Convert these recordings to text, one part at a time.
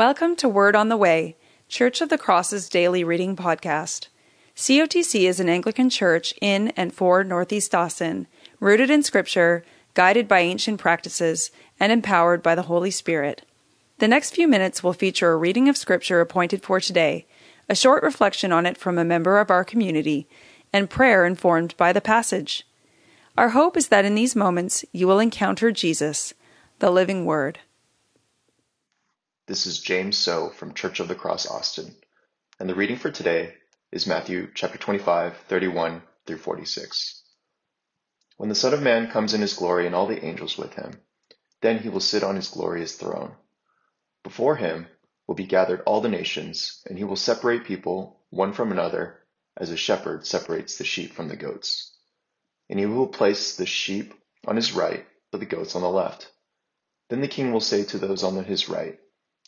Welcome to Word on the Way, Church of the Cross's daily reading podcast. COTC is an Anglican church in and for Northeast Austin, rooted in Scripture, guided by ancient practices, and empowered by the Holy Spirit. The next few minutes will feature a reading of Scripture appointed for today, a short reflection on it from a member of our community, and prayer informed by the passage. Our hope is that in these moments you will encounter Jesus, the living Word. This is James So from Church of the Cross Austin, and the reading for today is Matthew chapter 25, 31 through 46. When the Son of Man comes in his glory and all the angels with him, then he will sit on his glorious throne. Before him will be gathered all the nations, and he will separate people one from another, as a shepherd separates the sheep from the goats. And he will place the sheep on his right, but the goats on the left. Then the king will say to those on his right,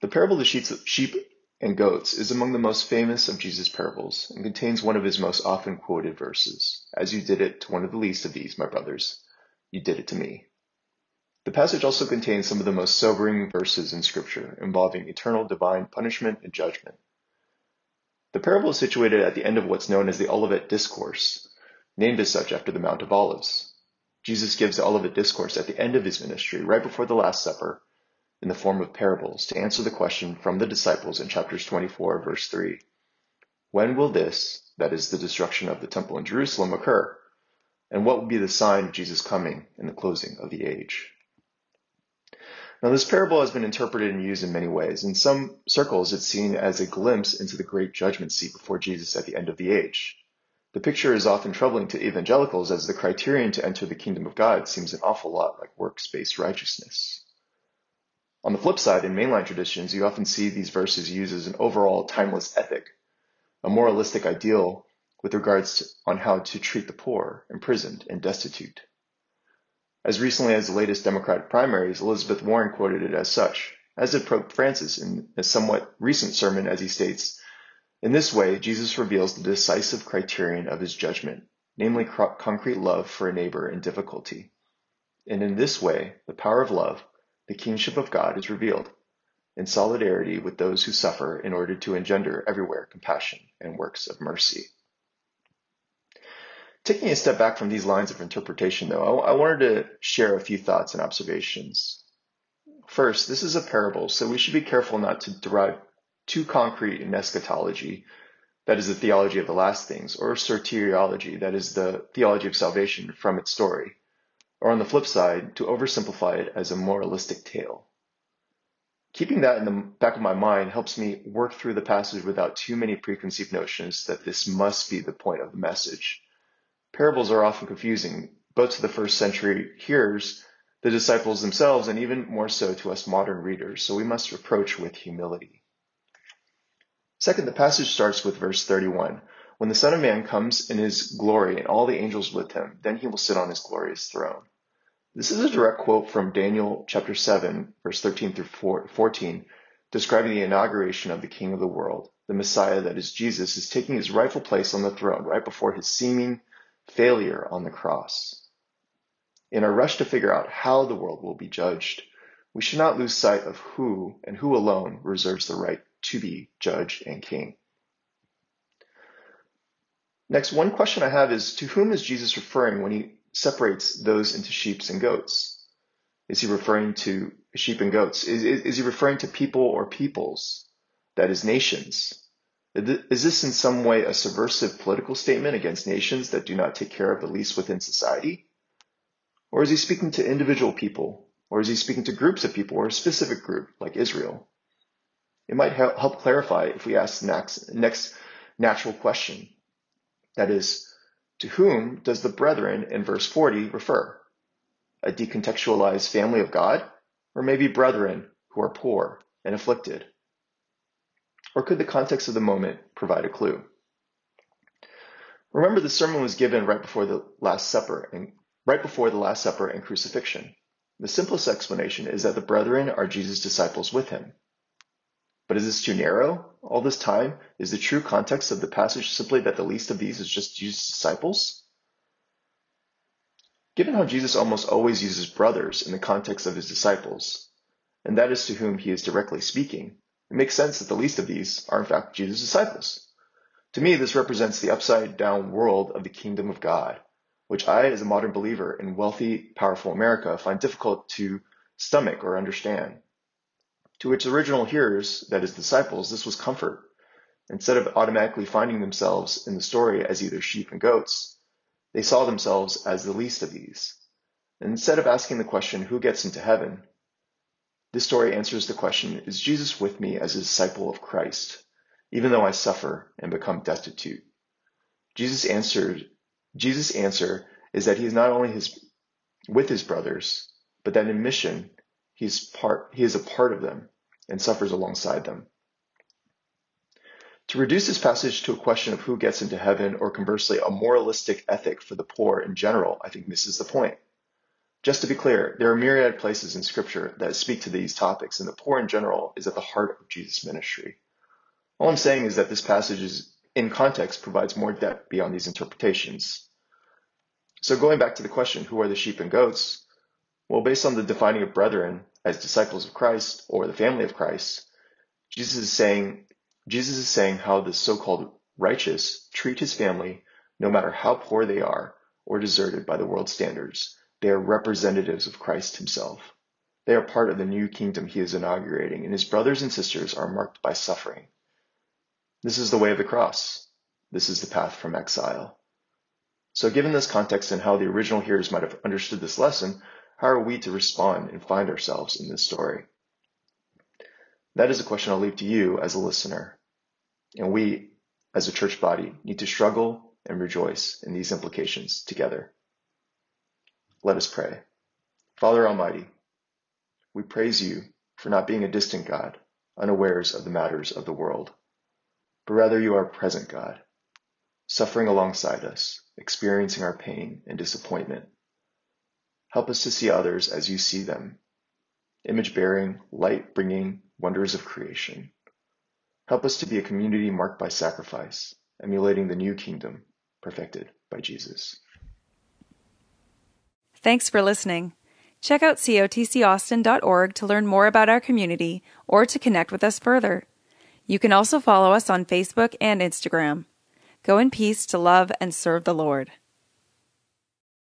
The parable of the sheep and goats is among the most famous of Jesus' parables and contains one of his most often quoted verses. As you did it to one of the least of these, my brothers, you did it to me. The passage also contains some of the most sobering verses in Scripture involving eternal divine punishment and judgment. The parable is situated at the end of what's known as the Olivet Discourse, named as such after the Mount of Olives. Jesus gives the Olivet Discourse at the end of his ministry, right before the Last Supper, in the form of parables to answer the question from the disciples in chapters 24, verse 3. When will this, that is, the destruction of the temple in Jerusalem, occur? And what will be the sign of Jesus' coming in the closing of the age? Now, this parable has been interpreted and used in many ways. In some circles, it's seen as a glimpse into the great judgment seat before Jesus at the end of the age. The picture is often troubling to evangelicals as the criterion to enter the kingdom of God seems an awful lot like works based righteousness. On the flip side, in mainline traditions, you often see these verses used as an overall timeless ethic, a moralistic ideal with regards to, on how to treat the poor, imprisoned, and destitute. As recently as the latest Democratic primaries, Elizabeth Warren quoted it as such, as did Pope Francis in a somewhat recent sermon as he states, In this way, Jesus reveals the decisive criterion of his judgment, namely concrete love for a neighbor in difficulty. And in this way, the power of love, the kingship of God is revealed in solidarity with those who suffer in order to engender everywhere compassion and works of mercy. Taking a step back from these lines of interpretation, though, I, wanted to share a few thoughts and observations. First, this is a parable, so we should be careful not to derive too concrete an eschatology, that is the theology of the last things, or soteriology, that is the theology of salvation, from its story or on the flip side, to oversimplify it as a moralistic tale. Keeping that in the back of my mind helps me work through the passage without too many preconceived notions that this must be the point of the message. Parables are often confusing, both to the first century hearers, the disciples themselves, and even more so to us modern readers, so we must approach with humility. Second, the passage starts with verse 31. When the Son of Man comes in his glory and all the angels with him, then he will sit on his glorious throne. This is a direct quote from Daniel chapter 7, verse 13 through 14, describing the inauguration of the King of the world. The Messiah, that is Jesus, is taking his rightful place on the throne right before his seeming failure on the cross. In our rush to figure out how the world will be judged, we should not lose sight of who and who alone reserves the right to be judge and king. Next, one question I have is to whom is Jesus referring when he separates those into sheep and goats? Is he referring to sheep and goats? Is, is, is he referring to people or peoples? That is, nations. Is this in some way a subversive political statement against nations that do not take care of the least within society? Or is he speaking to individual people? Or is he speaking to groups of people or a specific group like Israel? It might help clarify if we ask the next, next natural question. That is, to whom does the brethren in verse 40 refer? A decontextualized family of God? Or maybe brethren who are poor and afflicted? Or could the context of the moment provide a clue? Remember the sermon was given right before the Last Supper and right before the Last Supper and crucifixion. The simplest explanation is that the brethren are Jesus' disciples with him. But is this too narrow? All this time, is the true context of the passage simply that the least of these is just Jesus' disciples? Given how Jesus almost always uses brothers in the context of his disciples, and that is to whom he is directly speaking, it makes sense that the least of these are in fact Jesus' disciples. To me, this represents the upside down world of the kingdom of God, which I, as a modern believer in wealthy, powerful America, find difficult to stomach or understand. To its original hearers, that is, disciples, this was comfort. Instead of automatically finding themselves in the story as either sheep and goats, they saw themselves as the least of these. And instead of asking the question, who gets into heaven? This story answers the question, is Jesus with me as a disciple of Christ, even though I suffer and become destitute? Jesus answered, Jesus' answer is that he is not only his, with his brothers, but that in mission, He's part, he is a part of them and suffers alongside them. To reduce this passage to a question of who gets into heaven or conversely a moralistic ethic for the poor in general, I think misses the point. Just to be clear, there are myriad places in scripture that speak to these topics and the poor in general is at the heart of Jesus' ministry. All I'm saying is that this passage is in context provides more depth beyond these interpretations. So going back to the question, who are the sheep and goats? Well, based on the defining of brethren as disciples of Christ or the family of Christ, Jesus is saying Jesus is saying how the so-called righteous treat his family no matter how poor they are or deserted by the world standards. They are representatives of Christ himself. They are part of the new kingdom he is inaugurating, and his brothers and sisters are marked by suffering. This is the way of the cross. This is the path from exile. So given this context and how the original hearers might have understood this lesson, how are we to respond and find ourselves in this story? That is a question I'll leave to you as a listener. And we, as a church body, need to struggle and rejoice in these implications together. Let us pray. Father Almighty, we praise you for not being a distant God, unawares of the matters of the world, but rather you are a present God, suffering alongside us, experiencing our pain and disappointment Help us to see others as you see them, image bearing, light bringing wonders of creation. Help us to be a community marked by sacrifice, emulating the new kingdom perfected by Jesus. Thanks for listening. Check out cotcaustin.org to learn more about our community or to connect with us further. You can also follow us on Facebook and Instagram. Go in peace to love and serve the Lord.